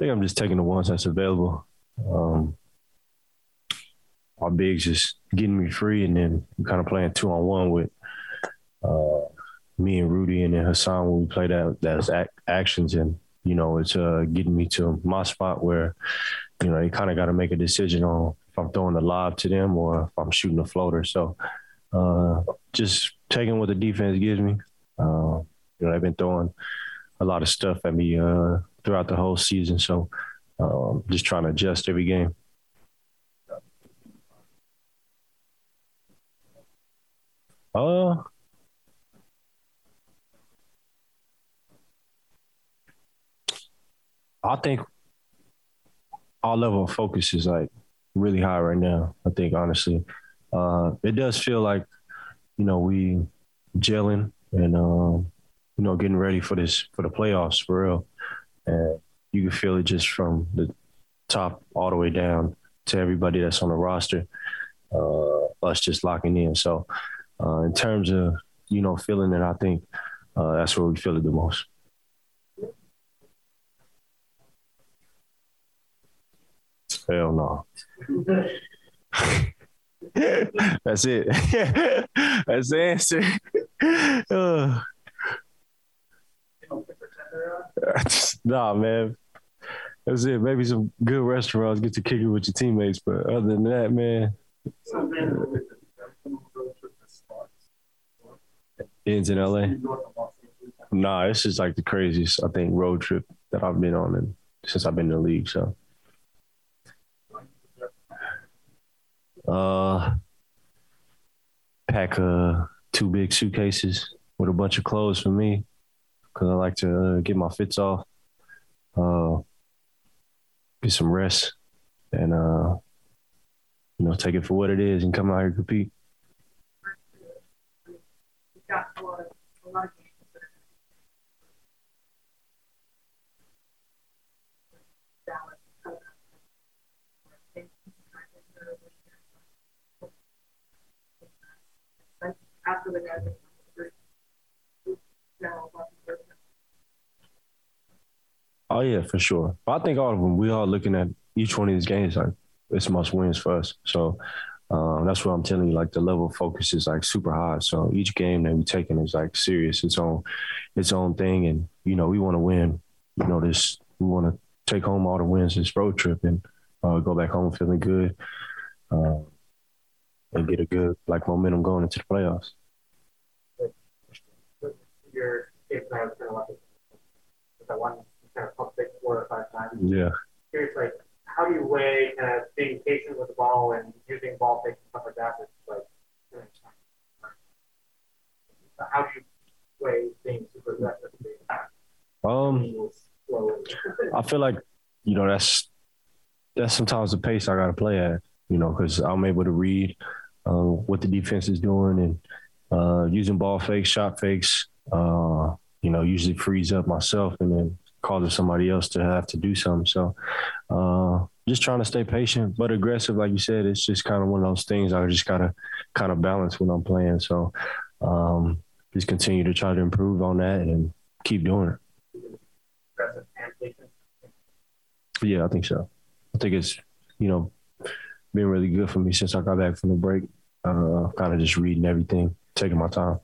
think I'm just taking the ones that's available. Um, our bigs just getting me free, and then kind of playing two on one with uh, me and Rudy and then Hassan when we play that that's ac- actions, and you know it's uh, getting me to my spot where you know you kind of got to make a decision on if I'm throwing the lob to them or if I'm shooting a floater. So uh, just taking what the defense gives me. Uh, you know, they've been throwing a lot of stuff at me uh, throughout the whole season, so um, just trying to adjust every game. Uh, I think our level of focus is like really high right now. I think honestly, uh, it does feel like you know we gelling and um, you know getting ready for this for the playoffs for real, and you can feel it just from the top all the way down to everybody that's on the roster. Uh, us just locking in. So uh, in terms of you know feeling it, I think uh, that's where we feel it the most. Hell no. That's it. That's the answer. Nah, man. That's it. Maybe some good restaurants get to kick it with your teammates, but other than that, man. Ends in LA. Nah, this is like the craziest I think road trip that I've been on and since I've been in the league. So Uh, pack uh, two big suitcases with a bunch of clothes for me because I like to uh, get my fits off, uh, get some rest, and uh, you know take it for what it is and come out here and compete. Oh yeah, for sure. But I think all of them. We are looking at each one of these games like it's must wins for us. So um, that's what I'm telling you. Like the level of focus is like super high. So each game that we're taking is like serious, its own, its own thing. And you know, we want to win. You know, this we want to take home all the wins this road trip and uh, go back home feeling good. Uh, and get a good like momentum going into the playoffs. Your game plan that one it four or five times. Yeah. Curious, like, how do you weigh kind of being patient with the ball and using ball fakes and stuff like that? Like, how do you weigh being super aggressive? Um, I feel like you know that's that's sometimes the pace I got to play at. You know, because I'm able to read uh, what the defense is doing and uh, using ball fakes, shot fakes. Uh, you know, usually frees up myself and then causes somebody else to have to do something. So, uh, just trying to stay patient but aggressive, like you said. It's just kind of one of those things I just gotta kind of balance when I'm playing. So, um, just continue to try to improve on that and keep doing it. Yeah, I think so. I think it's you know been really good for me since I got back from the break. Uh, kind of just reading everything, taking my time.